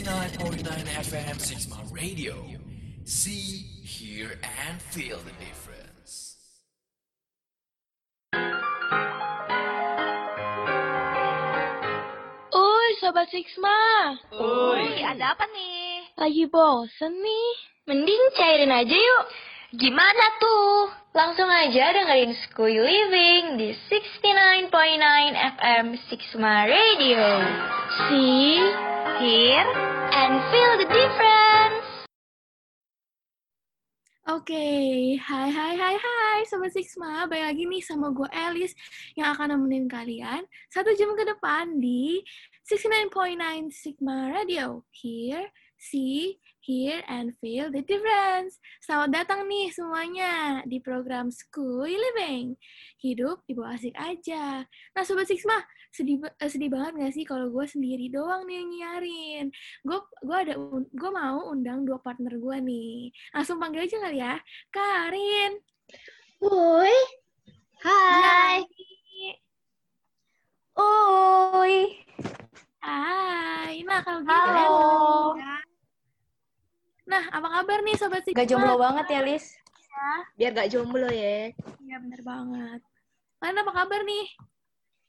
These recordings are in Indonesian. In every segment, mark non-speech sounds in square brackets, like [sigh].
69.9 FM Sigma Radio. See, hear, and feel the difference. Uy, Sobat Sixma. Uy, ada apa nih? Lagi bosen nih. Mending cairin aja yuk. Gimana tuh? Langsung aja dengerin School Living di 69.9 FM Sigma Radio. See, Hear and feel the difference. Oke, hai hai hai hai Sobat Sixma, balik lagi nih sama gue Elis yang akan nemenin kalian satu jam ke depan di 69.9 Sigma Radio. Here, see, hear, and feel the difference. Selamat datang nih semuanya di program School Living. Hidup di bawah asik aja. Nah Sobat Sixma, sedih, eh, sedih banget gak sih kalau gue sendiri doang nih yang nyiarin? Gue gue ada gue mau undang dua partner gue nih. Langsung panggil aja kali ya. Karin. Woi. Hai. Uy. Hai. Nah, kalau gitu Halo. ya. Nah, apa kabar nih Sobat Sigma? Gak jomblo banget ya, Lis. Biar gak jomblo ya. Iya, bener banget. Kalian apa kabar nih?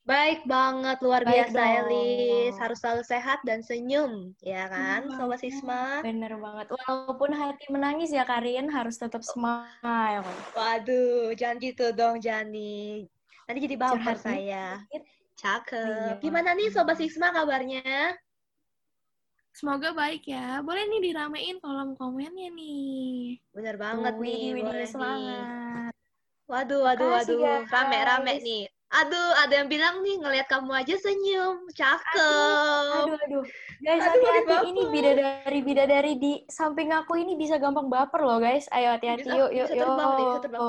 Baik banget, luar Baik biasa dong. Elis. Harus selalu sehat dan senyum, ya kan, Bener Sobat banget. Sisma? Bener banget. Walaupun hati menangis ya, Karin, harus tetap smile. Waduh, jangan gitu dong, Jani. Nanti jadi baper saya. dikit. Cakep. Iya. Gimana nih Sobat Sisma kabarnya? Semoga baik ya. Boleh nih diramein kolom komennya nih. Bener banget Wih, nih, boleh nih. semangat. Waduh, waduh, waduh. guys. Rame-rame nih. Aduh, ada yang bilang nih, ngelihat kamu aja senyum. Cakep. Aduh, aduh. Guys, Aduh, hati-hati. baper. Ini bidadari-bidadari di samping aku ini bisa gampang baper loh, guys. Ayo, hati-hati. Yuk, yuk, bisa yuk. terbang bisa [laughs] terbang.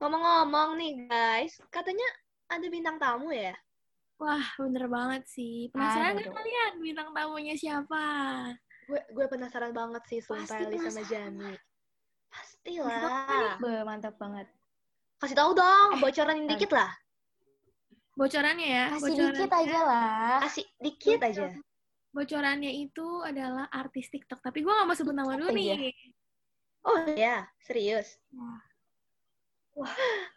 Ngomong-ngomong nih, guys. Katanya ada bintang tamu ya? Wah, bener banget sih. Penasaran nggak kalian bintang tamunya siapa? Gue gue penasaran banget sih sumpah Pasti sama. Jani. Pastilah. Mantap banget. Kasih tahu dong, Eh, bocoranin dikit lah. Bocorannya ya. Kasih bocorannya, dikit aja lah. Kasih dikit aja. Bocorannya itu adalah artis TikTok. Tapi gue gak mau sebut nama dulu nih. Oh ya, serius. Wah.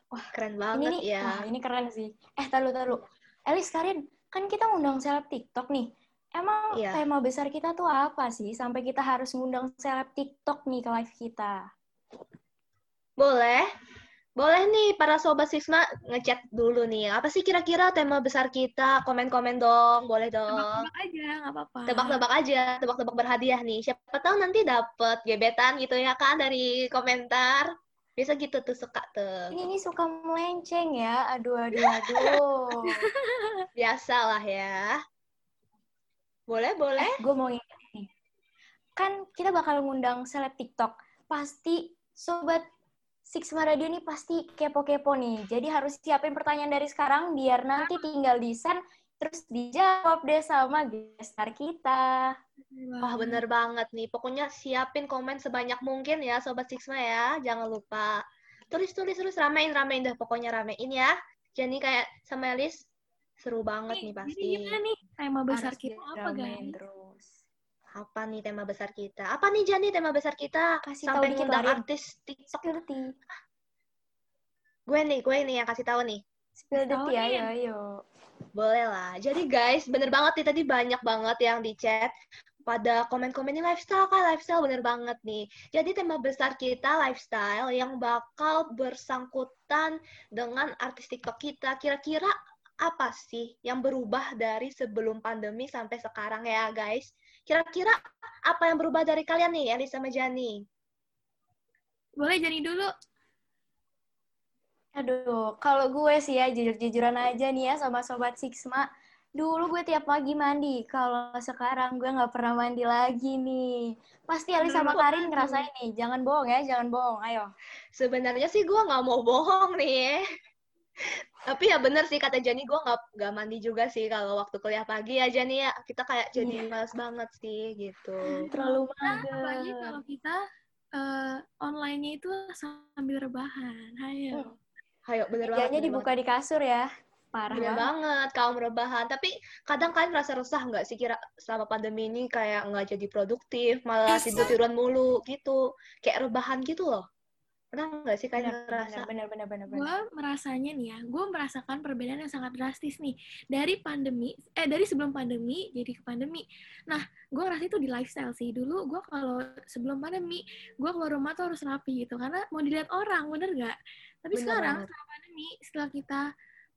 Wah, keren Ini banget nih, ya. wah, ini keren sih. Eh, taruh, taruh. Elis, Karin, kan kita ngundang seleb TikTok nih. Emang Iya. tema besar kita tuh apa sih? Sampai kita harus ngundang seleb TikTok nih ke live kita. Boleh? Boleh nih para sobat Sisma ngechat dulu nih. Apa sih kira-kira tema besar kita? Komen-komen dong, boleh dong. Tebak-tebak aja, gak apa-apa. Tebak-tebak aja, tebak-tebak berhadiah nih. Siapa tahu nanti dapet gebetan gitu ya kan dari komentar. Biasa gitu tuh suka tuh. Ini nih suka melenceng ya. Aduh, aduh, aduh. [laughs] Biasalah ya. Boleh, boleh. gue mau ingat nih. Kan kita bakal ngundang seleb TikTok. Pasti sobat Sixma Radio ini pasti kepo-kepo nih. Jadi harus siapin pertanyaan dari sekarang biar nanti tinggal di send terus dijawab deh sama guest star kita. Wah, bener banget nih. Pokoknya siapin komen sebanyak mungkin ya, Sobat Sixma ya. Jangan lupa. Tulis-tulis terus, ramein-ramein dah. Pokoknya ramein ya. Jadi kayak sama Elis, seru banget nih Jadi pasti. gimana nih tema besar Harus kita apa guys? terus. Apa nih tema besar kita? Apa nih, Jani, tema besar kita? Kasih Sampai tahu ngundang artis TikTok. Spill tea. Gue nih, gue nih yang kasih tahu nih. Spill the tea, ayo, ayo. Boleh lah. Jadi guys, bener banget nih tadi banyak banget yang di chat pada komen-komen ini lifestyle kak, lifestyle bener banget nih. Jadi tema besar kita lifestyle yang bakal bersangkutan dengan artis TikTok kita. Kira-kira apa sih yang berubah dari sebelum pandemi sampai sekarang ya guys? Kira-kira apa yang berubah dari kalian nih, Elis sama Jani? Boleh Jani dulu. Aduh, kalau gue sih ya jujur-jujuran aja nih ya sama Sobat Sixma. Dulu gue tiap pagi mandi, kalau sekarang gue nggak pernah mandi lagi nih. Pasti Ali sama Karin ngerasain nih. Jangan bohong ya, jangan bohong. Ayo. Sebenarnya sih gue nggak mau bohong nih. Tapi ya bener sih kata Jani, gue nggak nggak mandi juga sih kalau waktu kuliah pagi ya Jani ya. Kita kayak jadi Iya. males banget sih gitu. Terlalu Nah, apalagi mager. kalau kita eh, online-nya itu sambil rebahan. Ayo. Hmm. Ayo bener banget. Bener dibuka di kasur ya. Parah Bener banget. kaum rebahan. Tapi kadang kalian merasa resah nggak sih kira selama pandemi ini kayak nggak jadi produktif, malah tidur-tiduran mulu gitu. Kayak rebahan gitu loh. Pernah nggak sih kalian Bener, ngerasa? bener, bener, bener, bener. Gue merasanya nih ya, gue merasakan perbedaan yang sangat drastis nih dari pandemi, eh dari sebelum pandemi jadi ke pandemi. Nah, gue ngerasa itu di lifestyle sih. Dulu gue kalau sebelum pandemi, gue keluar rumah tuh harus rapi gitu, karena mau dilihat orang, bener gak? Tapi Bener sekarang banget. setelah pandemi, setelah kita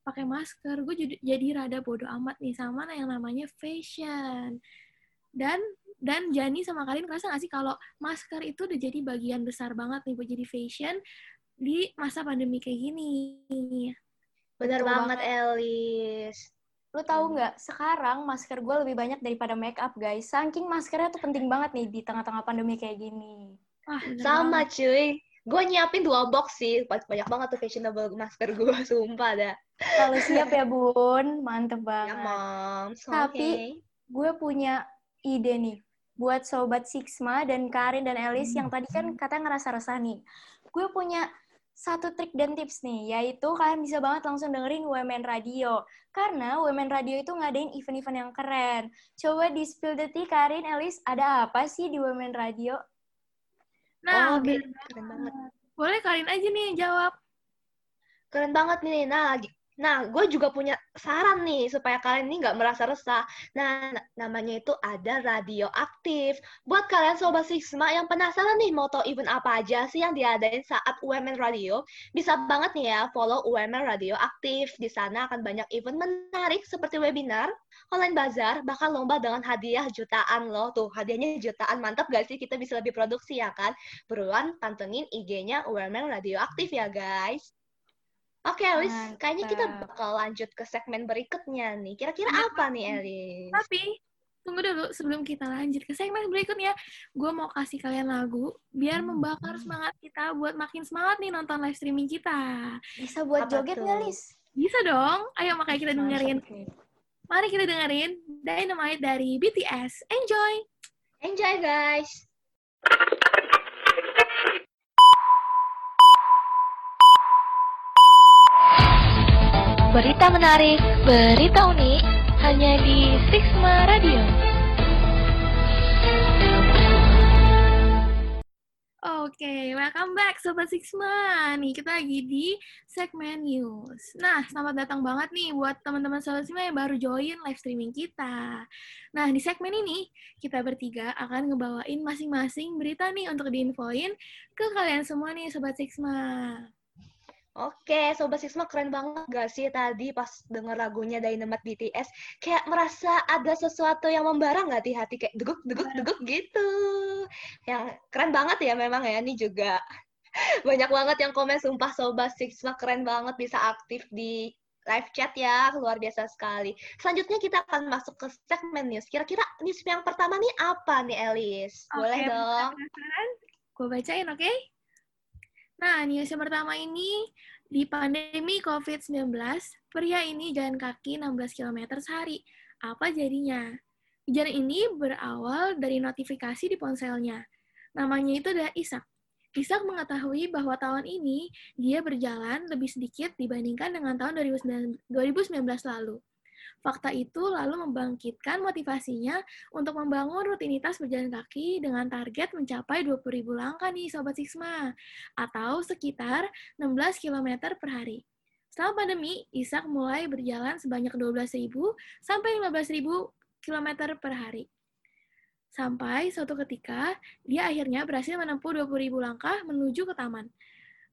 pakai masker, gue jadi, jadi rada bodoh amat nih sama yang namanya fashion. Dan dan Jani sama kalian ngerasa gak sih kalau masker itu udah jadi bagian besar banget nih buat jadi fashion di masa pandemi kayak gini. Bener banget, banget. Elis. Lu tahu nggak, sekarang masker gue lebih banyak daripada make up, guys. Saking maskernya tuh penting banget nih di tengah-tengah pandemi kayak gini. Wah, Sama banget. cuy. Gue nyiapin dua box sih. Banyak banget tuh fashionable masker gue, [laughs] sumpah dah. Kalau siap ya, Bun. Mantep Ya, banget. moms. Tapi- Oke. gue punya ide nih buat sobat Sixma dan Karin dan Elis yang tadi kan katanya ngerasa resah nih. Gue punya satu trik dan tips nih, yaitu kalian bisa banget langsung dengerin Women Radio. Karena Women Radio itu ngadain event-event yang keren. Coba di spill the tea, Karin, Elis, ada apa sih di Women Radio? Nah, Oh, Keren banget. boleh kalian aja nih jawab. Keren banget nih. Nah, lagi. Nah, gue juga punya saran nih supaya kalian ini nggak merasa resah. Nah, na- namanya itu ada radio aktif. Buat kalian sobat Sisma yang penasaran nih mau tahu event apa aja sih yang diadain saat UMN Radio, bisa banget nih ya follow UMN Radio aktif. Di sana akan banyak event menarik seperti webinar, online bazar, bahkan lomba dengan hadiah jutaan loh. Tuh, hadiahnya jutaan. Mantap gak sih? Kita bisa lebih produksi ya kan? Buruan pantengin IG-nya UMN Radio aktif ya guys. Oke, Elis, kayaknya kita Mantap. bakal lanjut ke segmen berikutnya nih. Kira-kira Bener apa nih, Elis? Tapi, tunggu dulu sebelum kita lanjut ke segmen berikutnya, gue mau kasih kalian lagu biar membakar semangat kita buat makin semangat nih nonton live streaming kita. Bisa buat Apa joget nggak, Lis? Bisa dong? Ayo makanya kita dengerin. Mantap. Mari kita dengerin Dynamite dari BTS. Enjoy! Enjoy, guys! Berita menarik, berita unik, hanya di Sixma Radio. Oke, welcome back Sobat Sixma. Nih, kita lagi di segmen news. Nah, selamat datang banget nih buat teman-teman Sobat Sixma yang baru join live streaming kita. Nah, di segmen ini, kita bertiga akan ngebawain masing-masing berita nih untuk diinfoin ke kalian semua nih Sobat Sixma. Oke, Sobat Sisma keren banget gak sih tadi pas denger lagunya Dynamite BTS? Kayak merasa ada sesuatu yang membara nggak di hati? Kayak deguk, deguk, deguk gitu. Yang keren banget ya memang ya, ini juga. [laughs] Banyak banget yang komen, sumpah Sobat Sisma keren banget bisa aktif di live chat ya, luar biasa sekali. Selanjutnya kita akan masuk ke segmen news. Kira-kira news yang pertama nih apa nih, Elis? Boleh Oke, dong. Gue bacain, oke? Nah, yang pertama ini, di pandemi COVID-19, pria ini jalan kaki 16 km sehari. Apa jadinya? Kejadian ini berawal dari notifikasi di ponselnya. Namanya itu adalah Isak. Isak mengetahui bahwa tahun ini dia berjalan lebih sedikit dibandingkan dengan tahun 2019 2019 lalu. Fakta itu lalu membangkitkan motivasinya untuk membangun rutinitas berjalan kaki dengan target mencapai 20.000 langkah nih Sobat Sixma, atau sekitar 16 km per hari. Setelah pandemi, Isak mulai berjalan sebanyak 12.000 sampai 15.000 km per hari. Sampai suatu ketika, dia akhirnya berhasil menempuh 20.000 langkah menuju ke taman.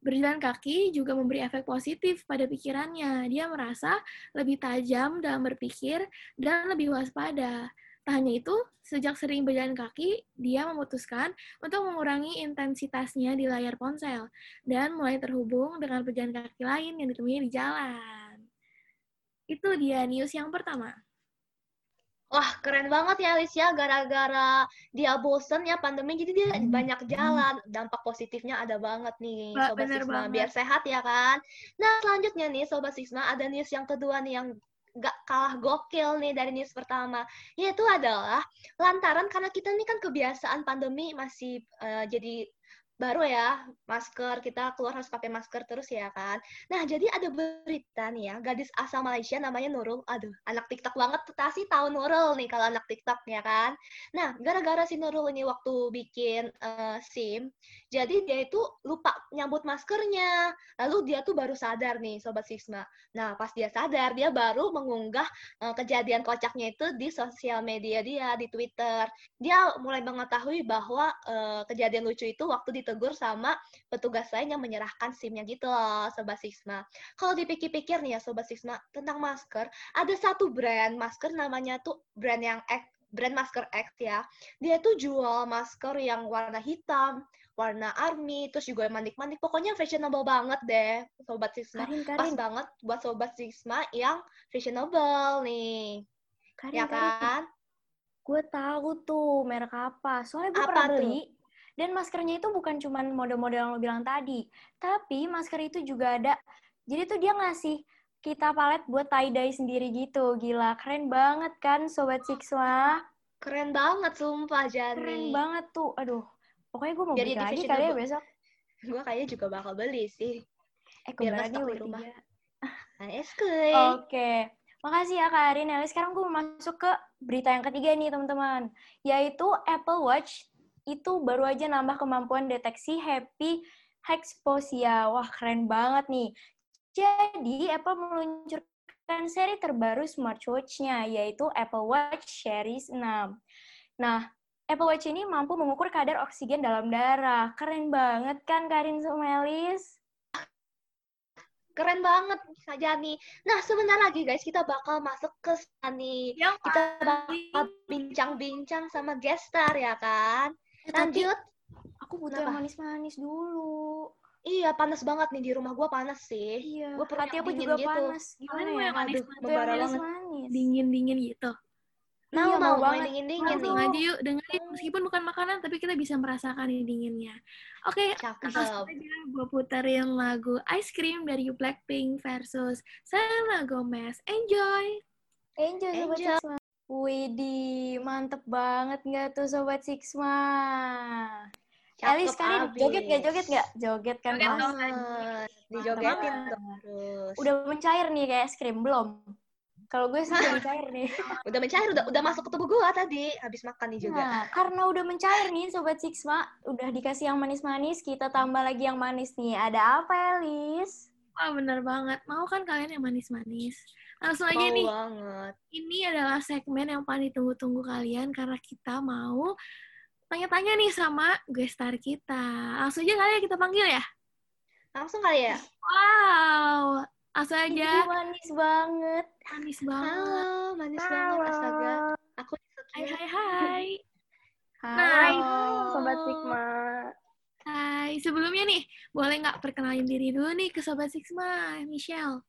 Berjalan kaki juga memberi efek positif pada pikirannya. Dia merasa lebih tajam dalam berpikir dan lebih waspada. Tak hanya itu, sejak sering berjalan kaki, dia memutuskan untuk mengurangi intensitasnya di layar ponsel dan mulai terhubung dengan pejalan kaki lain yang ditemui di jalan. Itu dia news yang pertama. Wah, keren banget ya Alicia. Gara-gara dia bosen ya pandemi, jadi dia banyak jalan. Dampak positifnya ada banget nih, Ba- Sobat bener Sisma. banget. Biar sehat ya kan? Nah, selanjutnya nih, Sobat Sisma, ada news yang kedua nih yang gak kalah gokil nih dari news pertama. Yaitu adalah lantaran karena kita nih kan kebiasaan pandemi masih eh, jadi baru ya, masker kita keluar harus pakai masker terus ya kan. Nah, jadi ada berita nih ya, gadis asal Malaysia namanya Nurul. Aduh, anak TikTok banget tuh pasti tahu Nurul nih kalau anak TikTok ya kan. Nah, gara-gara si Nurul ini waktu bikin uh, SIM, jadi dia itu lupa nyambut maskernya. Lalu dia tuh baru sadar nih sobat Sisma. Nah, pas dia sadar, dia baru mengunggah uh, kejadian kocaknya itu di sosial media dia di Twitter. Dia mulai mengetahui bahwa uh, kejadian lucu itu waktu di ditegur sama petugas lain yang menyerahkan SIM-nya gitu loh, Sobat Sisma. Kalau dipikir-pikir nih ya, Sobat Sisma, tentang masker, ada satu brand masker namanya tuh brand yang X, brand masker X ya. Dia tuh jual masker yang warna hitam, warna army, terus juga manik-manik. Pokoknya fashionable banget deh, Sobat Sisma. Karin, Karin. Pas banget buat Sobat Sisma yang fashionable nih. Karin, ya kan? Gue tahu tuh merek apa. Soalnya gue pernah beli. Dan maskernya itu bukan cuma model-model yang lo bilang tadi, tapi masker itu juga ada. Jadi tuh dia ngasih kita palet buat tie-dye sendiri gitu. Gila, keren banget kan Sobat Sixma? Keren banget, sumpah, Jani. Keren banget tuh. Aduh, pokoknya gue mau beli lagi kali ya besok. Gue kayaknya juga bakal beli sih. Eh, ke mana nih di rumah? Oke. Oke. Makasih ya Kak Arin. Nah, sekarang gue masuk ke berita yang ketiga nih teman-teman. Yaitu Apple Watch itu baru aja nambah kemampuan deteksi happy hexposia. Wah, keren banget nih. Jadi, Apple meluncurkan seri terbaru smartwatch-nya, yaitu Apple Watch Series 6. Nah, Apple Watch ini mampu mengukur kadar oksigen dalam darah. Keren banget kan, Karin Sumelis? Keren banget, Sajani. Nah, sebentar lagi guys, kita bakal masuk ke Sani. Yang kita bakal bincang-bincang sama guest star, ya kan? Lanjut. Aku butuh yang manis-manis dulu. Iya, panas banget nih di rumah gua panas sih. Iya. Gua hati aku juga gitu. panas. Gimana ya? Manis, Aduh, membara banget. Dingin-dingin gitu. Mau, iya, mau, mau dingin-dingin Langsung aja yuk, dengerin. Meskipun bukan makanan, tapi kita bisa merasakan ini dinginnya. Oke, okay, aja gue puterin lagu Ice Cream dari Blackpink versus Selena Gomez. Enjoy! Enjoy, Sobat Enjoy. Widih, mantep banget nggak tuh Sobat Sixma? Elis sekarang joget nggak? Joget nggak? Joget kan joget banget. Dijogetin terus. Udah mencair nih kayak es krim, belum? Kalau gue sih udah mencair nih. [laughs] udah mencair, udah udah masuk ke tubuh gue tadi. Habis makan nih juga. Nah, karena udah mencair nih Sobat Sixma, udah dikasih yang manis-manis, kita tambah lagi yang manis nih. Ada apa, Elis? Wah, bener banget. Mau kan kalian yang manis-manis? Langsung aja nih. banget. Ini adalah segmen yang paling ditunggu-tunggu kalian karena kita mau tanya-tanya nih sama guest star kita. Langsung aja kali ya kita panggil ya? Langsung kali ya? Wow. Langsung aja. Ini manis banget. Manis banget. Halo, manis Halo. banget astaga. Aku Hai hai hai. Hai, nah, Sobat Sigma. Hai, sebelumnya nih, boleh nggak perkenalin diri dulu nih ke Sobat Sigma, Michelle?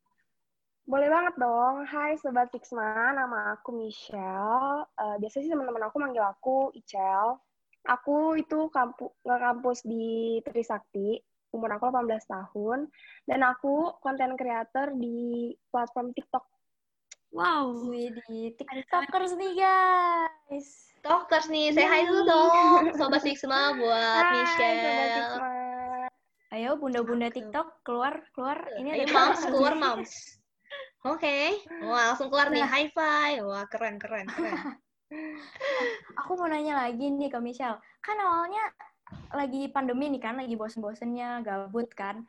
Boleh banget dong. Hai Sobat Sixma, nama aku Michelle. Uh, biasanya sih teman-teman aku manggil aku Icel. Aku itu kampu, nge-kampus di Trisakti, umur aku 18 tahun, dan aku konten creator di platform TikTok. Wow, di TikTokers nih guys. TikTokers nih, saya hai dulu dong, [laughs] Sobat Sixma buat hai, Michelle. Sobat. Ayo bunda-bunda TikTok keluar keluar ini Ayo moms keluar moms. Oke, okay. wah langsung keluar nih high five. Wah keren keren keren. [laughs] Aku mau nanya lagi nih ke Michelle. Kan awalnya lagi pandemi nih kan, lagi bosen-bosennya, gabut kan.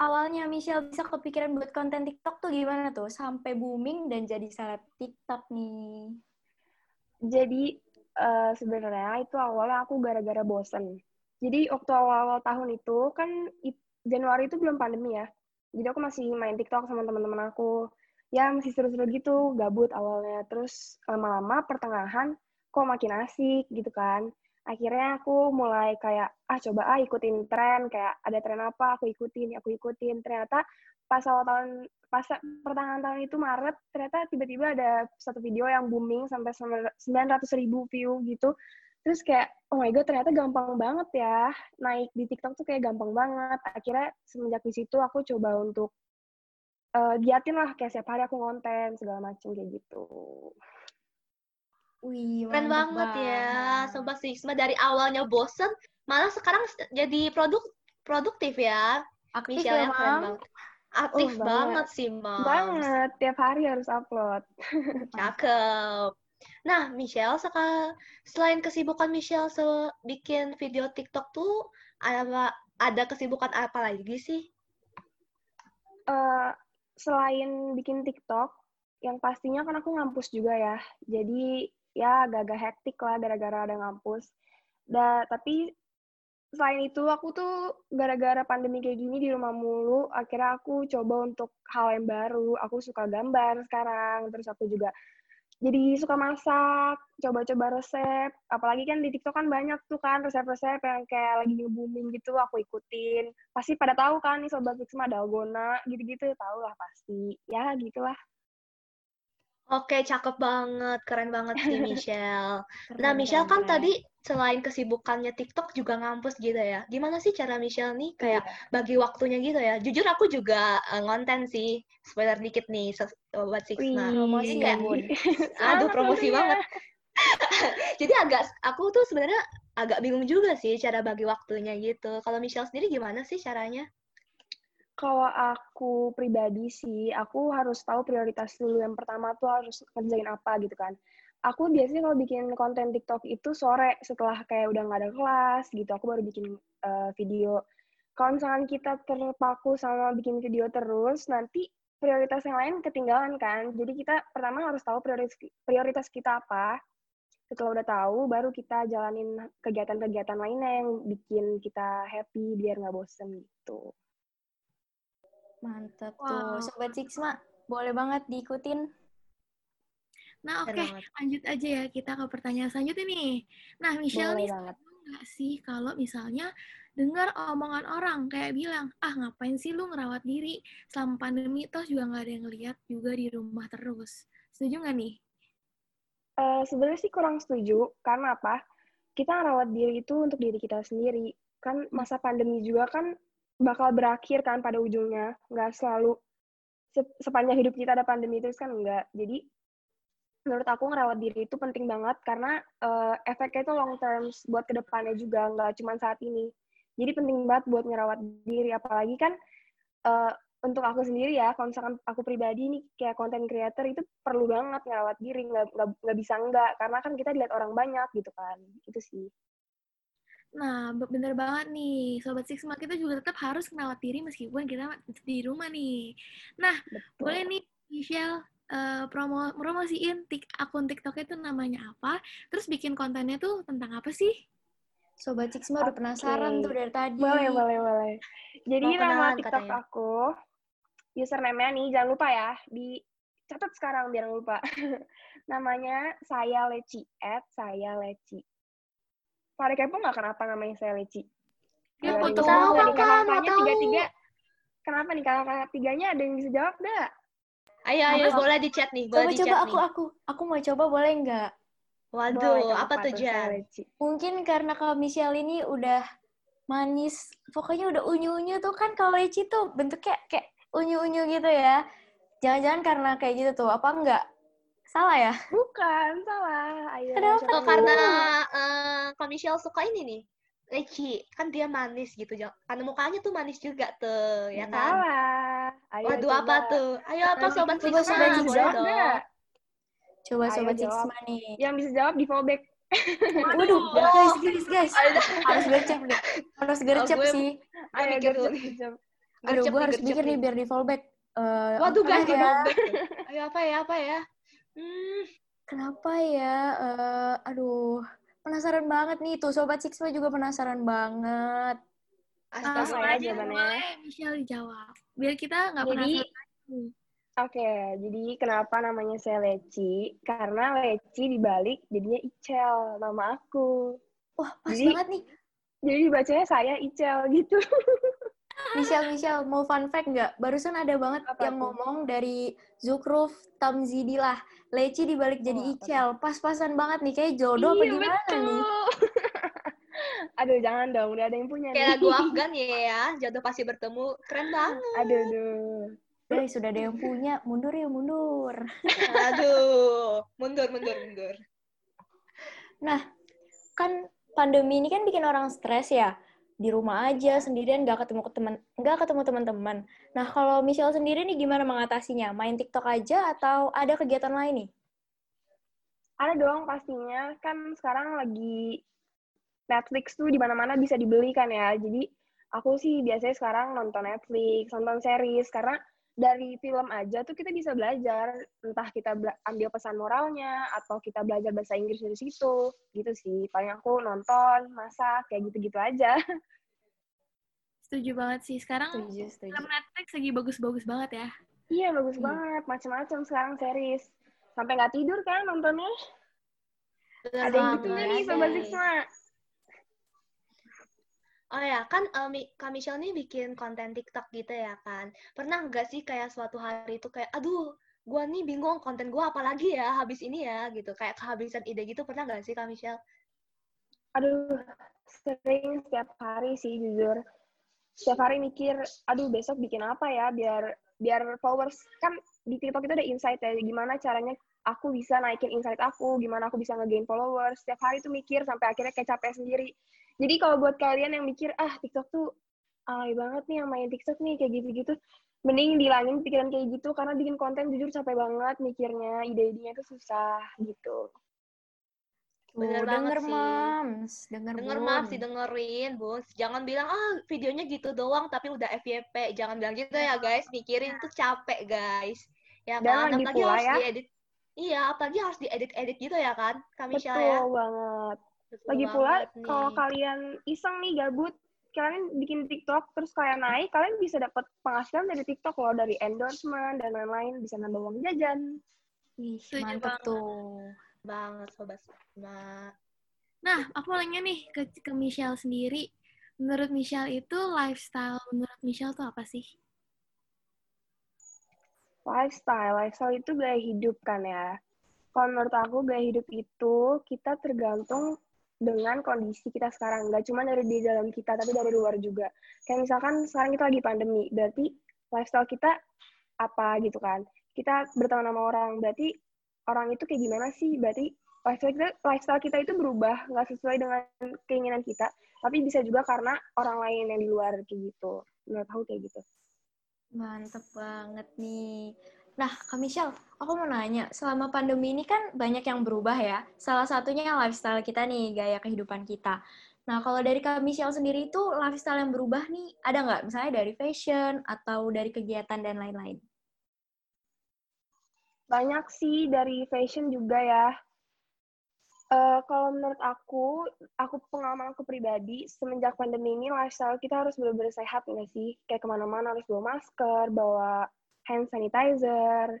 Awalnya Michelle bisa kepikiran buat konten TikTok tuh gimana tuh? Sampai booming dan jadi seleb TikTok nih. Jadi uh, sebenarnya itu awalnya aku gara-gara bosen. Jadi waktu awal-awal tahun itu kan Januari itu belum pandemi ya jadi aku masih main TikTok sama teman-teman aku. Ya masih seru-seru gitu gabut awalnya. Terus lama-lama pertengahan kok makin asik gitu kan. Akhirnya aku mulai kayak ah coba ah ikutin tren. Kayak ada tren apa? Aku ikutin aku ikutin. Ternyata pas awal tahun pas pertengahan tahun itu Maret ternyata tiba-tiba ada satu video yang booming sampai 900 ribu view gitu terus kayak oh my god ternyata gampang banget ya naik di TikTok tuh kayak gampang banget akhirnya semenjak di situ aku coba untuk uh, giatin lah kayak setiap hari aku konten segala macam kayak gitu Wih, Keren mantap banget ya, banget. Sobat Sisma dari awalnya bosen, malah sekarang jadi produk produktif ya. Aktif Michelle ya, yang keren banget. Aktif Oh, banget. banget sih, Mam. Banget, tiap hari harus upload. [laughs] Cakep. Nah, Michelle, seka- selain kesibukan Michelle se- bikin video TikTok tuh, ada, ada kesibukan apa lagi sih? Eh, selain bikin TikTok, yang pastinya kan aku ngampus juga ya. Jadi ya agak-agak hektik lah gara-gara ada ngampus. Da, tapi selain itu aku tuh gara-gara pandemi kayak gini di rumah mulu, akhirnya aku coba untuk hal yang baru. Aku suka gambar sekarang, terus aku juga jadi suka masak, coba-coba resep. Apalagi kan di TikTok kan banyak tuh kan resep-resep yang kayak lagi nge-booming gitu, aku ikutin. Pasti pada tahu kan nih Sobat Fixma dalgona, gitu-gitu tahu lah pasti. Ya gitulah. Oke, cakep banget, keren banget sih [laughs] Michelle. Nah, Keren, Michelle keren, kan keren. tadi selain kesibukannya TikTok juga ngampus gitu ya. Gimana sih cara Michelle nih kayak bagi waktunya gitu ya? Jujur aku juga eh, ngonten sih, spoiler dikit nih sobat Sixma. promosi ya, kayak, [laughs] aduh promosi tentunya. banget. [laughs] Jadi agak aku tuh sebenarnya agak bingung juga sih cara bagi waktunya gitu. Kalau Michelle sendiri gimana sih caranya? Kalau aku pribadi sih, aku harus tahu prioritas dulu. Yang pertama tuh harus ngerjain apa gitu kan. Aku biasanya kalau bikin konten TikTok itu sore setelah kayak udah nggak ada kelas gitu, aku baru bikin eh, video. Kalau misalkan kita terpaku sama bikin video terus, nanti prioritas yang lain ketinggalan kan. Jadi kita pertama harus tahu prioritas prioritas kita apa. Setelah udah tahu, baru kita jalanin kegiatan-kegiatan lainnya yang bikin kita happy biar nggak bosen gitu. Mantap Wow. tuh. Sobat Sixma, boleh banget diikutin. Nah, oke, banget. lanjut aja ya kita ke pertanyaan selanjutnya nih. Nah, Michelle Boleh nih, banget. nggak sih kalau misalnya dengar omongan orang kayak bilang, ah ngapain sih lu ngerawat diri selama pandemi, toh juga nggak ada yang ngeliat juga di rumah terus. Setuju nggak nih? Eh, sebenarnya sih kurang setuju karena apa? Kita ngerawat diri itu untuk diri kita sendiri. Kan masa pandemi juga kan bakal berakhir kan pada ujungnya. Nggak selalu se- sepanjang hidup kita ada pandemi terus kan enggak. Jadi menurut aku ngerawat diri itu penting banget karena eh, efeknya itu long term buat ke depannya juga nggak cuma saat ini. Jadi penting banget buat ngerawat diri apalagi kan eh, untuk aku sendiri ya, kalau misalkan aku pribadi nih kayak content creator itu perlu banget ngerawat diri, nggak, nggak, nggak bisa enggak, karena kan kita dilihat orang banyak gitu kan, itu sih. Nah, be- bener banget nih, Sobat Sixma kita juga tetap harus merawat diri meskipun kita di rumah nih. Nah, Betul. boleh nih Michelle eh, promo promosiin tik akun TikTok itu namanya apa? Terus bikin kontennya tuh tentang apa sih? Sobat Sixma udah Oke. penasaran tuh dari tadi. Boleh, boleh, boleh. Jadi Mau nama kenalan TikTok katanya. aku, username-nya nih, jangan lupa ya, dicatat sekarang biar lupa. [laughs] namanya saya Leci, at saya Leci. Pada kepo nggak kenapa namanya saya Leci? Ya, yang tahu, mau tahu. tiga-tiga. Kenapa nih kakak-kakak tiganya ada yang bisa jawab nggak? Ayo, ayo, Apa? boleh di chat nih, boleh Coba di coba chat aku nih. aku aku mau coba boleh nggak? Waduh, Boleh, apa tuh Jan? Mungkin karena kalau Michelle ini udah manis, pokoknya udah unyu-unyu tuh kan kalau Leci tuh bentuknya kayak unyu-unyu gitu ya. Jangan-jangan karena kayak gitu tuh, apa enggak? Salah ya? Bukan, salah. Ayo, Kenapa Oh, karena eh Kak Michelle suka ini nih. Leci, kan dia manis gitu. Karena mukanya tuh manis juga tuh, ya kan? Salah. Ayo, Waduh, coba. apa tuh? Ayo apa sobat coba, sobat nggak? Coba sobat. Sixma nih. Yang bisa jawab di fallback. Waduh, guys, guys, guys. Harus gercep deh. Harus gercep gue- sih. Ayo, mikir dulu gercep. Aduh, gue harus mikir nih biar di fallback. Eh, Waduh, guys, di ya? fallback tuh. Ayo apa ya, apa ya? Hmm, Kenapa ya? Eh, aduh, penasaran banget nih. Tuh, Sobat Sixma juga penasaran banget. astaga. Langsung ya aja jawabannya. Michelle dijawab. Biar kita nggak Jadi, penasaran. Oke, jadi kenapa namanya saya Leci? Karena Leci dibalik jadinya Icel, nama aku. Wah, pas Jadi- banget nih. Jadi dibacanya saya Icel gitu. [laughs] Michelle, Michelle, mau fun fact nggak? Barusan ada banget Apa yang tuh? ngomong dari Zukruf Tamzidilah. Leci dibalik jadi Oh, apa Icel. Pas-pasan banget nih. Kayak jodoh apa Iya, gimana betul. nih? [laughs] Aduh, jangan dong, udah ada yang punya Kayak nih. lagu [laughs] Afgan ya, jodoh pasti bertemu. Keren banget. Aduh, aduh. Guys, sudah ada yang punya. Mundur ya, mundur. Aduh, mundur, mundur, mundur. Nah, kan pandemi ini kan bikin orang stres ya. Di rumah aja sendirian nggak ketemu ke teman, nggak ketemu teman-teman. Nah, kalau Michelle sendiri nih gimana mengatasinya? Main TikTok aja atau ada kegiatan lain nih? Ada dong pastinya. Kan sekarang lagi Netflix tuh di mana-mana bisa dibeli kan ya. Jadi aku sih biasanya sekarang nonton Netflix, nonton series karena dari film aja tuh kita bisa belajar. Entah kita bela ambil pesan moralnya atau kita belajar bahasa Inggris dari situ. Gitu sih. Paling aku nonton masak kayak gitu-gitu aja. Setuju banget sih. Sekarang Setuju, setuju. film Netflix lagi bagus-bagus banget ya. iya bagus Iya. banget. Macam-macam sekarang series. Sampai nggak tidur kan nontonnya? Ada yang gitu nih sobat Sixma Oh ya, kan Mi- Kak Michelle nih bikin konten TikTok gitu ya kan. Pernah nggak sih kayak suatu hari itu kayak, aduh, gua nih bingung konten gua apa lagi ya habis ini ya gitu. Kayak kehabisan ide gitu, pernah nggak sih Kak Michelle? aduh sering setiap hari sih jujur setiap hari mikir aduh besok bikin apa ya biar biar followers kan di TikTok itu ada insight ya gimana caranya aku bisa naikin insight aku gimana aku bisa nge-gain followers setiap hari tuh mikir sampai akhirnya kayak capek sendiri jadi kalau buat kalian yang mikir ah TikTok tuh alay banget nih yang main TikTok nih kayak gitu-gitu mending dilangin pikiran kayak gitu karena bikin konten jujur capek banget mikirnya ide-idenya tuh susah gitu Bener banget denger, sih. Mams. Denger, Denger Bun. maaf sih dengerin, Bun. Jangan bilang, ah videonya gitu doang tapi udah FYP. Jangan bilang gitu ya guys, mikirin tuh capek guys. Ya Dan kan? lagi pula harus ya. diedit. Iya, apalagi harus diedit-edit gitu ya kan, Kak Michelle betul ya? banget Betul Lagi pula kalau kalian iseng nih gabut, kalian bikin TikTok terus kalian naik, kalian bisa dapat penghasilan dari TikTok loh, dari endorsement dan lain-lain, bisa nambah uang jajan. Ih, mantep banget. tuh. banget sobat Nah, Nah, aku mau nanya nih ke, ke Michelle sendiri. Menurut Michelle itu lifestyle menurut Michelle tuh apa sih? Lifestyle, lifestyle itu gaya hidup kan ya. Kalau menurut aku gaya hidup itu kita tergantung dengan kondisi kita sekarang. Nggak cuma dari di dalam kita, tapi dari luar juga. Kayak misalkan sekarang kita lagi pandemi, berarti lifestyle kita apa gitu kan. Kita berteman sama orang, berarti orang itu kayak gimana sih? Berarti lifestyle kita, lifestyle kita itu berubah, nggak sesuai dengan keinginan kita. Tapi bisa juga karena orang lain yang di luar kayak gitu. Menurut aku kayak gitu. Mantep banget nih. Nah, Kak Michelle, aku mau nanya, selama pandemi ini kan banyak yang berubah ya. Salah satunya lifestyle kita nih, gaya kehidupan kita. Nah, kalau dari Kak Michelle sendiri itu lifestyle yang berubah nih, ada nggak? Misalnya dari fashion atau dari kegiatan dan lain-lain? Banyak sih dari fashion juga ya. Eh, kalau menurut aku, aku pengalaman aku pribadi, semenjak pandemi ini lifestyle kita harus benar-benar sehat nggak sih? Kayak ke mana-mana harus bawa masker, bawa hand sanitizer,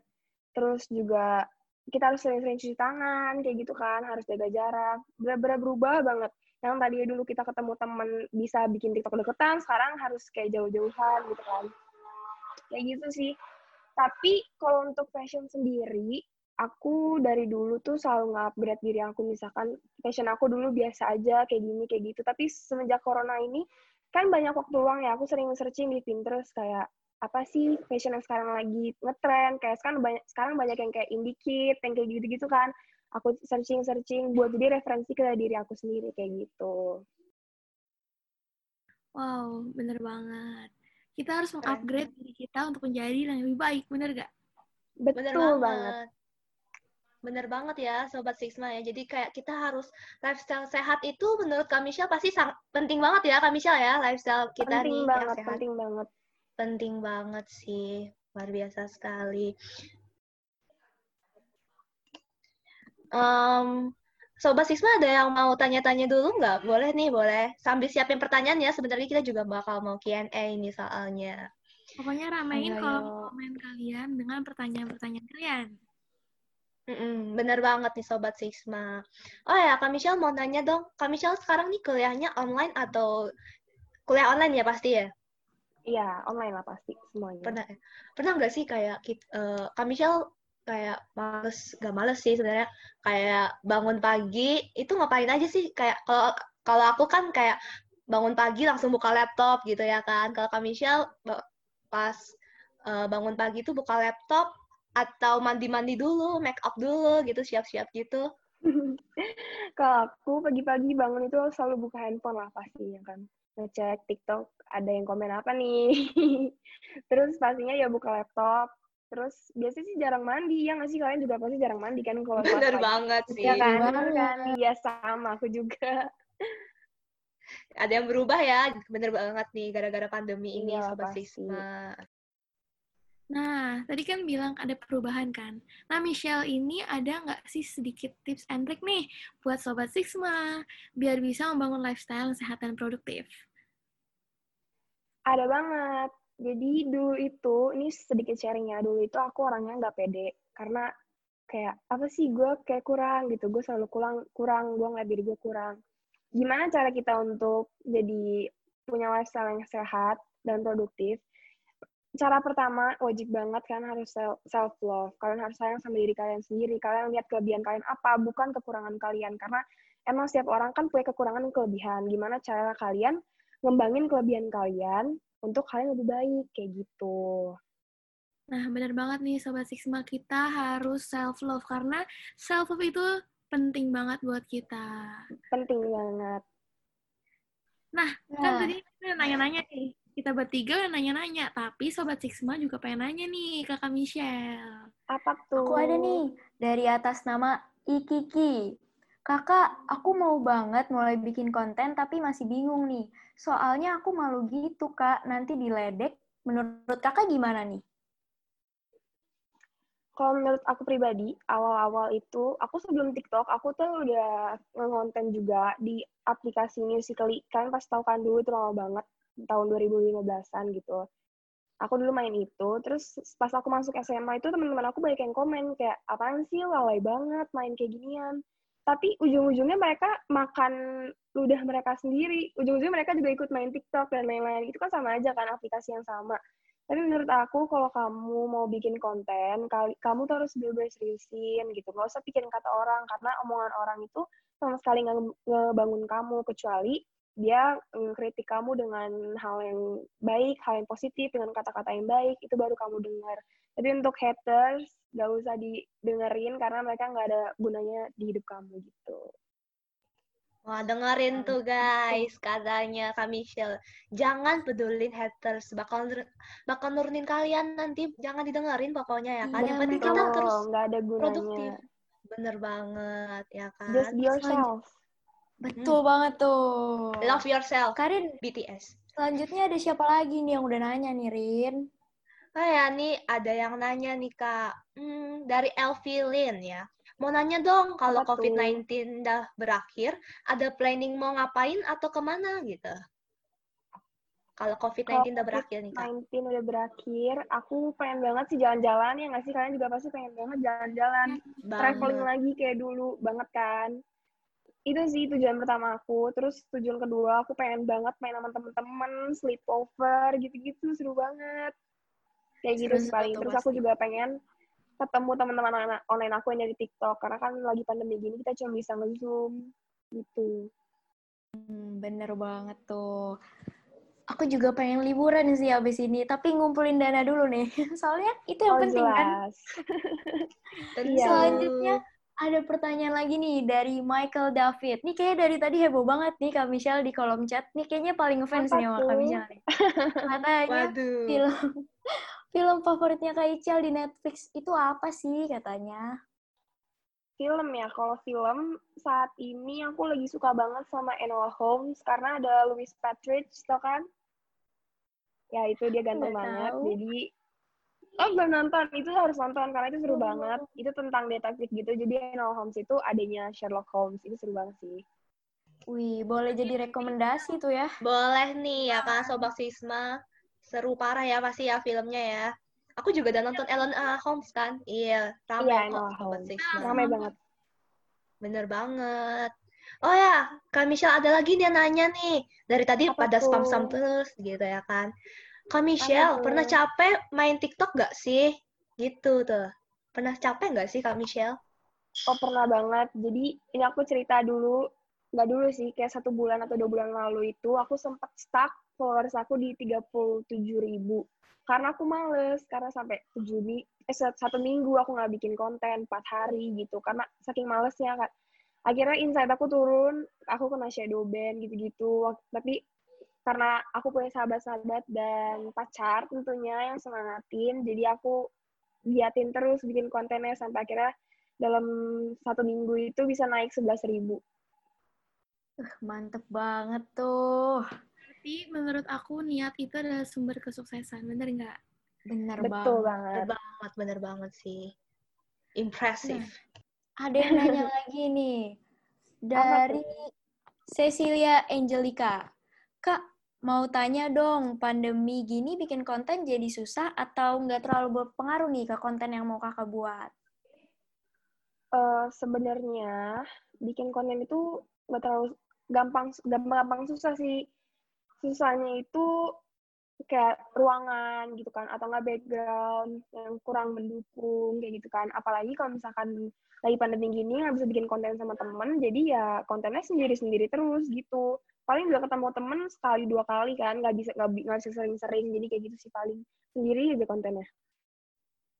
terus juga kita harus sering-sering cuci tangan, kayak gitu kan, harus jaga jarak. Benar-benar berubah banget. Yang tadi dulu kita ketemu temen bisa bikin TikTok deketan, sekarang harus kayak jauh-jauhan gitu kan. Kayak gitu sih. Tapi kalau untuk fashion sendiri, aku dari dulu tuh selalu nge-upgrade diri aku. Misalkan fashion aku dulu biasa aja, kayak gini, kayak gitu. Tapi semenjak corona ini, kan banyak waktu luang ya. Aku sering searching di Pinterest kayak, apa sih fashion yang sekarang lagi ngetren. Kayak sekarang banyak, sekarang banyak yang kayak indie kit, yang kayak gitu-gitu kan. Aku searching-searching buat jadi referensi ke diri aku sendiri, kayak gitu. Wow, bener banget. Kita harus mengupgrade diri kita untuk menjadi yang lebih baik, bener gak? Bener Betul banget. banget. Bener banget ya, Sobat Sixma ya. Jadi kayak kita harus lifestyle sehat itu menurut Kak Michelle pasti sangat penting banget ya, Kak Michelle ya, lifestyle kita Penting nih banget, yang sehat. penting banget. Penting banget sih, luar biasa sekali. Em, Sobat Sixma ada yang mau tanya-tanya dulu nggak? Boleh nih, boleh. Sambil siapin pertanyaannya, sebenarnya kita juga bakal mau Q&A ini soalnya. Pokoknya ramein kolom ayo. komen kalian dengan pertanyaan-pertanyaan kalian. Mm-mm, bener banget nih Sobat Sixma. Oh ya, Kak Michelle mau nanya dong. Kak Michelle sekarang nih kuliahnya online atau kuliah online ya pasti ya? Iya, online lah pasti semuanya. Pernah pernah nggak sih kayak kit- eh, Kak Michelle kayak males, gak males sih sebenarnya kayak bangun pagi itu ngapain aja sih? Kayak kalau kalau aku kan kayak bangun pagi langsung buka laptop gitu ya kan. Kalau Kak Michelle pas eh, bangun pagi itu buka laptop atau mandi-mandi dulu, make up dulu gitu, siap-siap gitu. [laughs] Kalau aku pagi-pagi bangun itu selalu buka handphone lah pastinya kan. Ngecek TikTok ada yang komen apa nih. [laughs] Terus pastinya ya buka laptop. Terus biasanya sih jarang mandi. Ya nggak sih kalian juga pasti jarang mandi kan kalau [laughs] Bener pagi. banget sih. Ya kan, Bener bener kan? Iya sama aku juga. Ada yang berubah ya, bener banget nih gara-gara pandemi ini Iya, Sobat pasti. Nah, tadi kan bilang ada perubahan kan. Nah, Michelle ini ada nggak sih sedikit tips and trick nih buat Sobat Sigma biar bisa membangun lifestyle yang sehat dan produktif? Ada banget. Jadi dulu itu, ini sedikit sharingnya, dulu itu aku orangnya nggak pede. Karena kayak, apa sih, gue kayak kurang gitu. Gue selalu kurang, kurang gue ngeliat diri gue kurang. Gimana cara kita untuk jadi punya lifestyle yang sehat dan produktif? Cara pertama, wajib banget kan harus self-love. Kalian harus sayang sama diri kalian sendiri. Kalian lihat kelebihan kalian apa, bukan kekurangan kalian. Karena emang setiap orang kan punya kekurangan dan kelebihan. Gimana cara kalian ngembangin kelebihan kalian untuk kalian lebih baik kayak gitu. Nah, benar banget nih Sobat Sigma, kita harus self-love karena self-love itu penting banget buat kita. Penting banget. Kan Nah, tadi kita nanya-nanya nih, kita bertiga udah nanya-nanya, tapi Sobat Sigma juga pengen nanya nih ke Kak Michelle. Apa tuh? aku ada nih dari atas nama Ikiki. Kakak, aku mau banget mulai bikin konten tapi masih bingung nih. Soalnya aku malu gitu, Kak. Nanti diledek. Menurut kakak gimana nih? Kalau menurut aku pribadi, awal-awal itu, aku sebelum TikTok, aku tuh udah ngonten juga di aplikasi Musical.ly. Kalian pasti tahu kan dulu itu lama banget, tahun 2015-an gitu. Aku dulu main itu, terus pas aku masuk SMA itu teman-teman aku banyak yang komen kayak, apaan sih, lalai banget main kayak ginian. Tapi ujung-ujungnya mereka makan ludah mereka sendiri. Ujung-ujungnya mereka juga ikut main TikTok dan lain-lain. Itu kan sama aja kan, aplikasi yang sama. Tapi menurut aku kalau kamu mau bikin konten, kamu tuh harus bener-bener seriusin gitu. Nggak usah pikirin kata orang, karena omongan orang itu sama sekali nggak nge- ngebangun kamu, kecuali dia kritik kamu dengan hal yang baik, hal yang positif, dengan kata-kata yang baik, itu baru kamu dengar. Tapi untuk haters, nggak usah didengerin karena mereka nggak ada gunanya di hidup kamu gitu. Wah, dengerin tuh guys, katanya Kak Michelle. Jangan pedulin haters, bakal bakal nurunin kalian nanti. Jangan didengerin pokoknya ya kan. Yang penting kita terus nggak ada gunanya. produktif. Bener banget, ya kan? Just be yourself. Betul banget tuh. Love yourself, Karin, BTS. selanjutnya ada siapa lagi nih yang udah nanya nih, Rin? Oh ya, nih ada yang nanya nih Kak. Hmm, dari Elvilin ya. Mau nanya dong, kalau Apa tuh? COVID-19 udah berakhir, ada planning mau ngapain atau ke mana gitu? Kalau COVID-19 udah berakhir nih Kak. 19 udah berakhir, aku pengen banget sih jalan-jalan ya nggak sih kalian juga pasti pengen banget jalan-jalan, traveling Banget. lagi kayak dulu banget kan. Itu sih tujuan pertama aku. Terus tujuan kedua aku pengen banget main sama temen-temen, sleepover gitu-gitu seru banget. Kayak gitu Seru sih paling. tuh Terus aku juga pengen ketemu teman-teman online- aku yang dari TikTok karena kan lagi pandemi gini kita cuma bisa nge-zoom gitu. Hmm, bener banget tuh. Aku juga pengen liburan sih abis ini, tapi ngumpulin dana dulu nih. [laughs] Soalnya itu yang Oh penting kan. jelas. [laughs] Tentu. Iya. Selanjutnya ada pertanyaan lagi nih dari Michael David. Nih kayaknya dari tadi heboh banget nih Kak Michelle di kolom chat. Nih kayaknya paling ngefans nih sama Kak? Michelle nih. [laughs] Katanya Waduh. film film favoritnya Kak Ical di Netflix itu apa sih katanya? film ya kalau film saat ini aku lagi suka banget sama Enola Holmes karena ada Louis Partridge tau kan ya itu dia ganteng banget tahu. jadi oh belum nonton itu harus nonton karena itu seru banget itu tentang detektif gitu jadi Enola Holmes itu adanya Sherlock Holmes itu seru banget sih Wih, boleh jadi rekomendasi tuh ya. Boleh nih ya kan Sobat Sisma. Seru parah ya pasti ya filmnya ya. Aku juga udah nonton Ellen uh, Holmes kan? Iya, ramai Iya, kok Enola Sobat Holmes. Sisma. ramai banget Bener banget. Oh ya, Kak Michelle ada lagi dia nanya nih. Dari tadi Apa pada spam-spam terus gitu ya kan. Kak Michelle, pernah capek main TikTok gak sih? Gitu tuh. Pernah capek gak sih Kak Michelle? oh pernah banget. Jadi ini aku cerita dulu. Nggak dulu sih kayak satu bulan atau dua bulan lalu itu aku sempat stuck followers aku di 37 ribu. Karena aku males karena sampai mi eh, sat- satu minggu aku nggak bikin konten empat hari gitu. Karena saking malesnya kan akhirnya insight aku turun aku kena shadow ban gitu-gitu. Tapi karena aku punya sahabat-sahabat dan pacar tentunya yang semangatin jadi aku giatin terus bikin kontennya sampai akhirnya dalam satu minggu itu bisa naik 11.000 ribu Uh, mantep banget tuh. Tapi menurut aku niat itu adalah sumber kesuksesan, bener nggak? Bener betul banget. Bener banget banget, bener banget sih. Impressive. Ada yang [laughs] nanya lagi nih. Dari Cecilia Angelica. Kak, mau tanya dong, pandemi gini bikin konten jadi susah atau nggak terlalu berpengaruh nih ke konten yang mau kakak buat? Eh, sebenarnya bikin konten itu nggak terlalu gampang gampang gampang susah sih. Susahnya itu kayak ruangan gitu kan atau nggak background yang kurang mendukung kayak gitu kan. Apalagi kalau misalkan lagi pandemi gini nggak bisa bikin konten sama temen jadi ya kontennya sendiri sendiri terus gitu paling juga ketemu temen sekali dua kali kan nggak bisa nggak bi- nggak bisa sering-sering jadi kayak gitu sih paling sendiri aja kontennya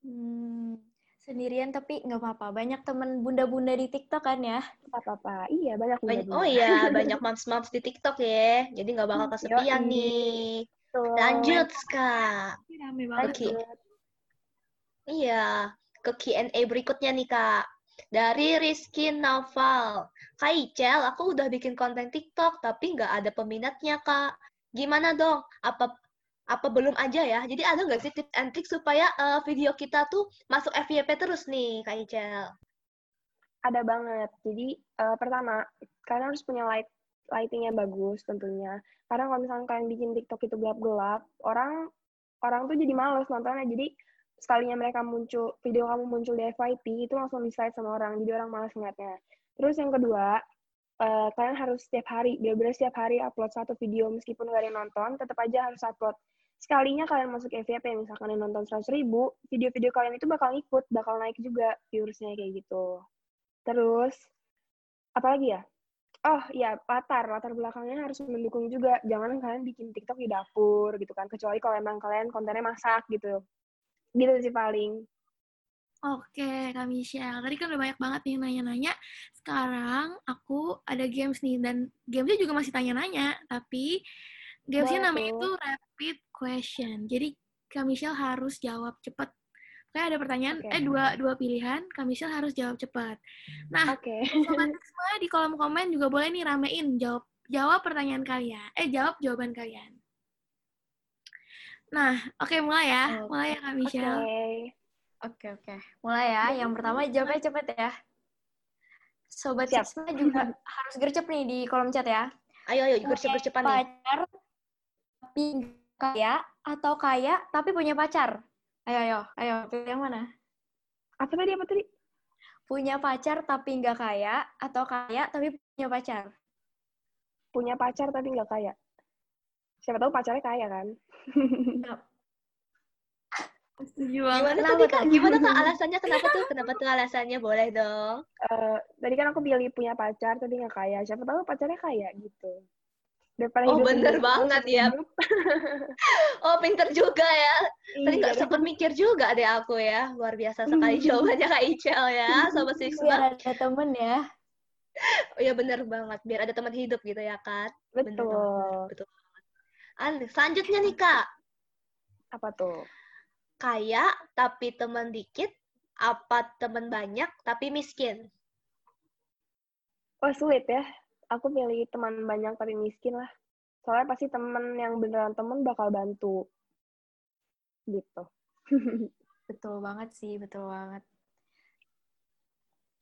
Hmm, sendirian tapi nggak apa-apa. Banyak temen bunda-bunda di TikTok kan ya? apa apa iya banyak Banyak, bunda-bunda. oh iya, [laughs] banyak moms-moms di TikTok ya. Jadi nggak bakal kesepian Yoi. nih. Betul. Lanjut, Kak. Rame banget. Lanjut. Iya, ke Q&A berikutnya nih, Kak. Dari Rizky Naval. Kak Icel, aku udah bikin konten TikTok, tapi nggak ada peminatnya, Kak. Gimana dong? Apa apa belum aja ya? Jadi ada nggak sih tips and trick supaya eh, video kita tuh masuk FYP terus nih, Kak Icel? Ada banget. Jadi eh, pertama, kalian harus punya light lighting yang bagus tentunya. Karena kalau misalnya kalian bikin TikTok itu gelap-gelap, orang orang tuh jadi males nontonnya. Jadi sekalinya mereka muncul video kamu muncul di FYP itu langsung di slide sama orang. Jadi orang malas ngeliatnya. Terus yang kedua, eh, kalian harus setiap hari, benar-benar setiap hari upload satu video meskipun gak ada yang nonton, tetap aja harus upload. Sekalinya kalian masuk FYP, misalkan yang nonton 100 ribu, video-video kalian itu bakal ikut, bakal naik juga viewersnya kayak gitu. Terus, apa lagi ya? Oh iya, latar. Latar belakangnya harus mendukung juga. Jangan kalian bikin TikTok di dapur gitu kan. Kecuali kalau emang kalian kontennya masak gitu. Gitu sih paling. Oke, Kak Michelle. Tadi kan udah banyak banget nih yang nanya-nanya. Sekarang aku ada games nih, dan gamesnya juga masih tanya-nanya. Tapi gamesnya Boleh namanya itu rapid question. Jadi Kak Michelle harus jawab cepat. Kayak ada pertanyaan, Oke. eh dua, dua pilihan, Kak Michelle harus jawab cepat. Nah, Oke. [laughs] Sobat Sisma di kolom komen juga boleh nih ramein jawab jawab pertanyaan kalian. Eh jawab jawaban kalian. Nah, oke mulai ya. Mulai ya Kak Oke. Michelle. Oke, oke. Mulai ya. Yang pertama jawabnya cepet ya. Sobat Siap. Sisma juga [laughs] harus gercep nih di kolom chat ya. Ayo, ayo, gercep-gercepan nih. Pacar tapi kaya atau kaya tapi punya pacar? Ayo, ayo, ayo. Pilih yang mana? Apa tadi? Apa tadi? Punya pacar tapi nggak kaya atau kaya tapi punya pacar? Punya pacar tapi nggak kaya. Siapa tahu pacarnya kaya kan? [laughs] Setuju banget. Gimana Kenapa tadi, Kak? Gimana, Kak? [laughs] Alasannya kenapa tuh? Kenapa tuh alasannya? Boleh dong. Eh, tadi kan aku pilih punya pacar tapi nggak kaya. Siapa tahu pacarnya kaya gitu. Daripada Oh, hidup bener sendiri banget ya. hidup. [laughs] Oh, pinter juga ya. Tadi Iya, nggak sempat mikir juga deh aku ya. Luar biasa sekali jawabannya Kak Icel ya, Sobat Biar Sisma. ada temen ya. Oh iya bener banget, biar ada teman hidup gitu ya, Kak. Bener Betul. banget, betul selanjutnya nih, Kak. Apa tuh? Kaya tapi teman dikit, apa teman banyak tapi miskin? Oh sulit ya. Aku pilih teman banyak tapi miskin lah. Soalnya pasti teman yang beneran temen bakal bantu. Gitu. [laughs] Betul banget sih, betul banget.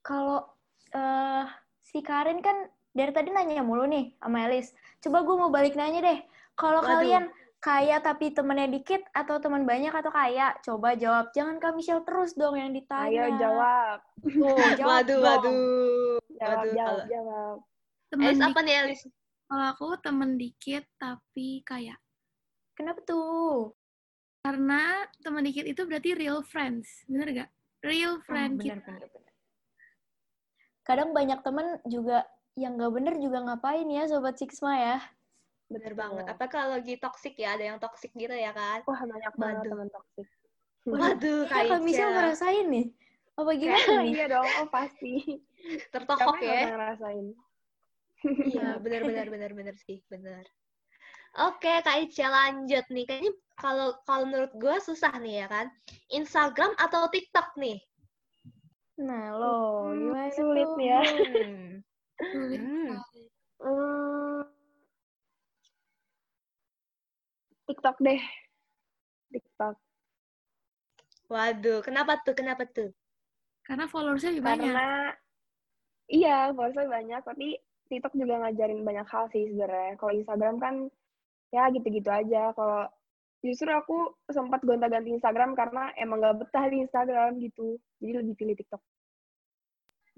Kalau eh si Karin kan dari tadi nanya mulu nih sama Elis. Coba gue mau balik nanya deh. Kalau kalian kaya tapi temennya dikit atau teman banyak atau kaya? Coba jawab. Jangan Kak Michelle terus dong yang ditanya. Ayo jawab. Tuh, [laughs] jawab Waduh, dong. waduh. Jawab, Waduh, jawab, jawab. Temen Elis apa nih, Elis? kalau aku temen dikit tapi kaya. Kenapa tuh? Karena temen dikit itu berarti real friends. Bener gak? Real Oh, friend benar, kita. benar, benar. Kadang banyak temen juga yang nggak bener juga ngapain ya Sobat Sixma ya. Bener Betul. banget. Apa kalau lagi toxic ya? Ada yang toxic gitu ya kan? Wah banyak banget teman toksik. Waduh, Iya, Kak Kak Michelle Ica. ngerasain nih. Apa gimana nih? iya dong, oh pasti. [laughs] Tertohok ya. ngerasain? Iya, [laughs] benar benar benar benar sih, benar. Oke, Kak Ica lanjut nih. Kayaknya kalau kalau menurut gue susah nih ya kan. Instagram atau TikTok nih? Nah, lo Hmm, gimana sulit tuh? nih ya. [laughs] Hmm. Sulit Hmm. sekali. Hmm, TikTok deh. TikTok. Waduh, kenapa tuh? Kenapa tuh? Karena followersnya lebih banyak. Karena iya, followersnya banyak, tapi TikTok juga ngajarin banyak hal sih sebenarnya. Kalau Instagram kan ya gitu-gitu aja. Kalau justru aku sempat gonta-ganti Instagram karena emang gak betah di Instagram gitu. Jadi lebih pilih TikTok.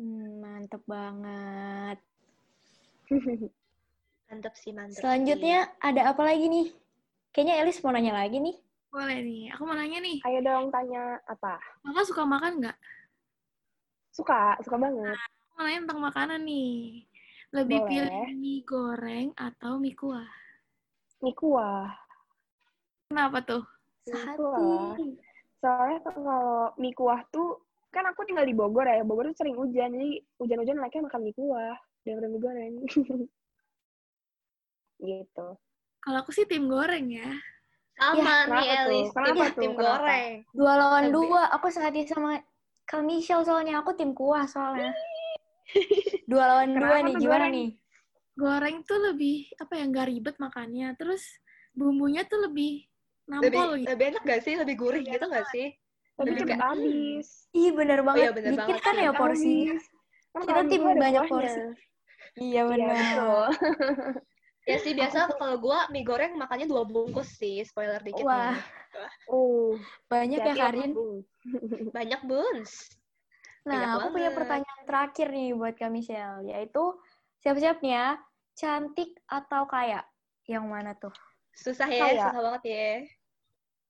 Hmm, mantep banget. [laughs] Mantap sih, mantap. sih. Selanjutnya ada apa lagi nih? Kayaknya Elis mau nanya lagi nih. Boleh nih. Aku mau nanya nih. Ayo dong tanya apa? Kakak suka makan nggak? Suka, suka banget. Aku mau nanya tentang makanan nih. Lebih Boleh. pilih mie goreng atau mie kuah? Mie kuah. Kenapa tuh? Mie kuah. Sehati. Soalnya kalau mie kuah tuh, kan aku tinggal di Bogor ya. Bogor tuh sering hujan, jadi hujan-hujan anaknya makan mie kuah daripada mie goreng. [laughs] gitu. Kalau aku sih tim goreng ya. Sama kenapa nih? Elis. Kenapa Tim, tuh? tim Kenapa? goreng. Dua lawan Lebih- dua. Aku sehati sama Kak Michelle soalnya. Aku tim kuah soalnya. [laughs] Dua lawan dua nih. Gimana goreng? nih? Goreng tuh lebih apa ya nggak ribet makannya. Terus bumbunya tuh lebih Lebih, nampol gitu. lebih enak gak sih? Lebih gurih gitu gak sih? Lebih cepet habis. Ih bener banget. iya, bener Dikit banget kan sih. ya Cepet porsi. habis. Kan Kita tim banyak porsi. Iya Iya, benar. betul. [laughs] Ya sih, biasa kalau gua mie goreng makannya dua bungkus sih. Spoiler dikit Wah. nih. Uh, Banyak ya hati-hati ya, Karin. Bung. [laughs] Banyak buns. Banyak Nah, aku punya banget. pertanyaan terakhir nih buat Kak Michelle, yaitu siap-siap nih ya, cantik atau kaya? Yang mana tuh? Susah ya, Kayak. susah banget ya.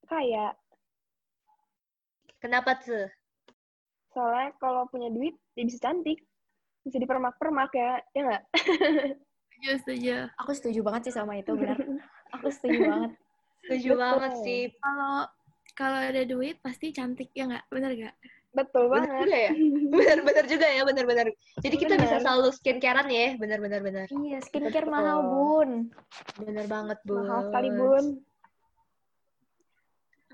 Kayak, Kenapa tuh? soalnya kalau punya duit, ya bisa cantik. Bisa dipermak-permak ya, ya nggak? [laughs] Setuju, setuju. Aku setuju banget sih sama itu, [laughs] benar. Aku setuju banget. Setuju Betul. banget sih. Kalau kalau ada duit pasti cantik ya nggak? Bener nggak? Betul Bener banget. juga ya? [laughs] Bener-bener juga ya, bener-bener. Jadi kita bisa Bener. selalu skincarean ya, bener-bener bener. Iya, skincare Betul. mahal, Bun. Bener banget, Bun. Mahal sekali, Bun.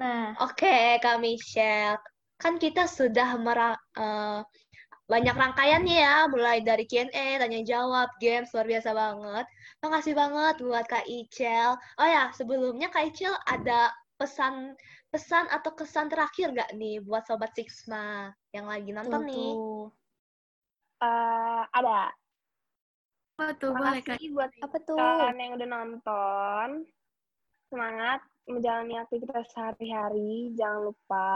Nah, Oke, Kak Michelle. Kan kita sudah mera- eh, banyak rangkaiannya ya, mulai dari Q&A, tanya jawab, games, luar biasa banget. Makasih banget buat Kak Icel. Oh ya, sebelumnya Kak Icel ada pesan pesan atau kesan terakhir nggak nih buat Sobat Sixma yang lagi nonton tuh, nih? Eh, ada. Apa tuh? Boleh kak? Buat Apa tuh? kalian yang udah nonton. Semangat menjalani aktivitas sehari-hari. Jangan lupa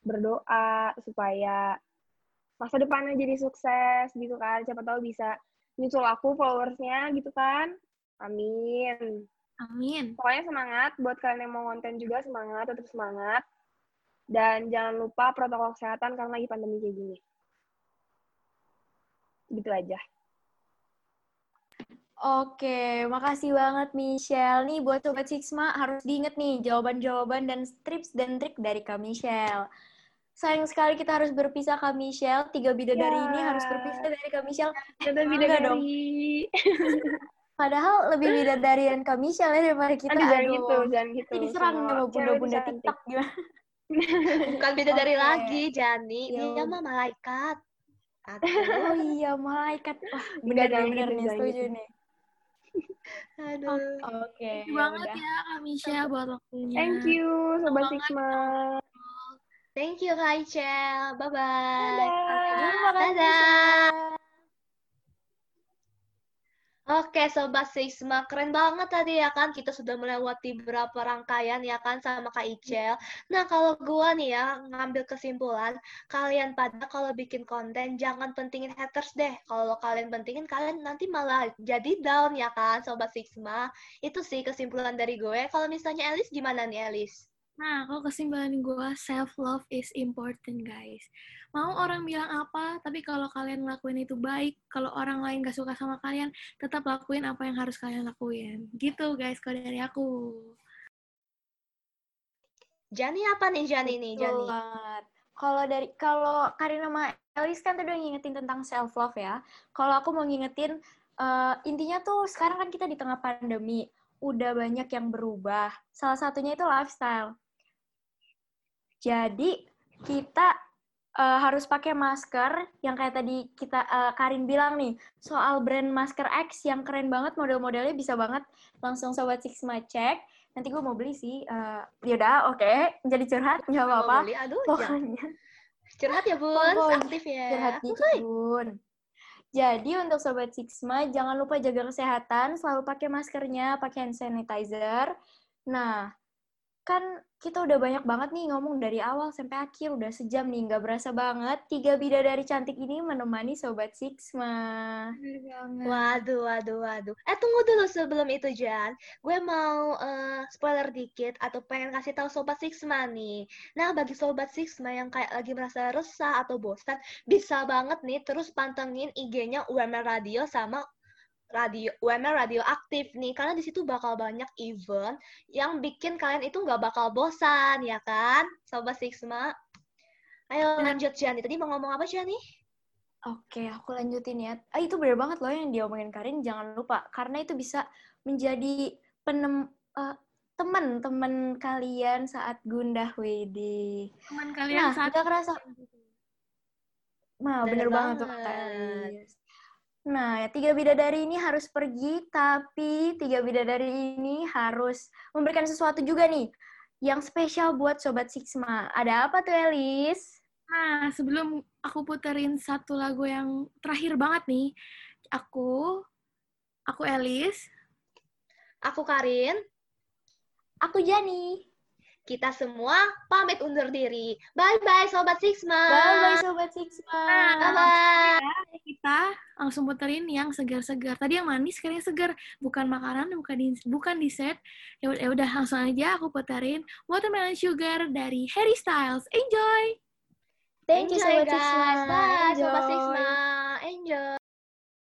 berdoa supaya masa depannya jadi sukses gitu kan. Siapa tahu bisa nyusul aku followersnya gitu kan. Amin. Amin. Pokoknya semangat buat kalian yang mau konten juga semangat, tetap semangat. Dan jangan lupa protokol kesehatan karena lagi pandemi kayak gini. Gitu aja. Oke, makasih banget Michelle. Nih buat Sobat Sixma harus diinget nih jawaban-jawaban dan tips dan trik dari Kak Michelle. Sayang sekali kita harus berpisah Kak Michelle. Tiga bidadari Ya. ini harus berpisah dari Kak Michelle. Enggak bidadari. [laughs] Padahal lebih bidadarian Kak Michelle ya daripada kita. Aduh, jangan Aduh. gitu, jangan gitu. Semua sama cewek bunda-bunda. TikTok gimana? [laughs] Bukan beda dari Oke. lagi, Jani. Ya Dia mah malaikat. [laughs] Oh iya, malaikat. Wah, gitu, nih, jangan setuju gitu. nih. Aduh. Oke, Thank you ya banget ya Kak Misha buat waktunya. Thank you, Sobat banget. Sigma. Thank you, Kak Icel. Bye-bye. Dadah. Dadah. Oke, Sobat Sisma, keren banget tadi ya kan, kita sudah melewati beberapa rangkaian ya kan sama Kak Icel. Nah, kalau gua nih ya, ngambil kesimpulan, kalian pada kalau bikin konten, jangan pentingin haters deh. Kalau kalian pentingin, kalian nanti malah jadi down ya kan, Sobat Sisma. Itu sih kesimpulan dari gue. Kalau misalnya Elis, gimana nih Elis? Nah, kalau kesimpulan gue, self-love is important, guys. Mau orang bilang apa, tapi kalau kalian lakuin itu baik, kalau orang lain gak suka sama kalian, tetap lakuin apa yang harus kalian lakuin. Gitu, guys, kalau dari aku. Jani apa nih Jani nih, Jani? Kalau dari kalau Karina sama Elis kan tadi udah ngingetin tentang self love ya. Kalau aku mau ngingetin eh, intinya tuh sekarang kan kita di tengah pandemi, udah banyak yang berubah. Salah satunya itu lifestyle. Jadi kita eh, harus pakai masker yang kayak tadi kita eh, Karin bilang nih soal brand masker X yang keren banget model-modelnya bisa banget langsung sobat Sigma cek. Nanti gue mau beli sih. Eh, yaudah, oke. Jadi curhat nggak apa-apa. beli? Aduh. Pokoknya curhat ya bun, Pokoknya aktif ya. curhat dikit, Bun. Jadi untuk Sobat Sixma, jangan lupa jaga kesehatan, selalu pakai maskernya, pakai hand sanitizer. Nah, kan kita udah banyak banget nih ngomong dari awal sampai akhir, udah sejam nih, nggak berasa banget. Tiga bidadari cantik ini menemani Sobat Sixma. Waduh, waduh, waduh. Eh, tunggu dulu sebelum itu, Jan. Gue mau eh, spoiler dikit atau pengen kasih tahu Sobat Sixma nih. Nah, bagi Sobat Sixma yang kayak lagi merasa resah atau bosan, bisa banget nih terus pantengin IG-nya UMR Radio sama radio UMR Radio aktif nih karena di situ bakal banyak event yang bikin kalian itu nggak bakal bosan ya kan Sobat Sixma ayo lanjut Jani tadi mau ngomong apa Jani Oke, aku lanjutin ya. Ah, itu bener banget loh yang diomongin Karin, jangan lupa. Karena itu bisa menjadi penem, eh, teman-teman kalian saat gundah WD. Teman kalian Nah, saat nggak kerasa. Nah, Bener bener, banget tuh kata. Elis. Nah, ya, tiga bidadari ini harus pergi, tapi tiga bidadari ini harus memberikan sesuatu juga nih yang spesial buat Sobat Sixma. Ada apa tuh, Elis? Nah, sebelum aku puterin satu lagu yang terakhir banget nih, aku, aku Elis, aku Karin Aku Jani. Kita semua pamit undur diri bye bye Sobat Sixma Bye-bye, Sobat Sixma. bye bye kita langsung puterin yang segar-segar. Tadi yang manis, sekarang yang segar. Bukan makanan, bukan di, bukan dessert. Ya udah- ya udah langsung aja aku puterin Watermelon Sugar dari Harry Styles. Enjoy! Thank you, Enjoy, Sobat guys. Sixma. Bye.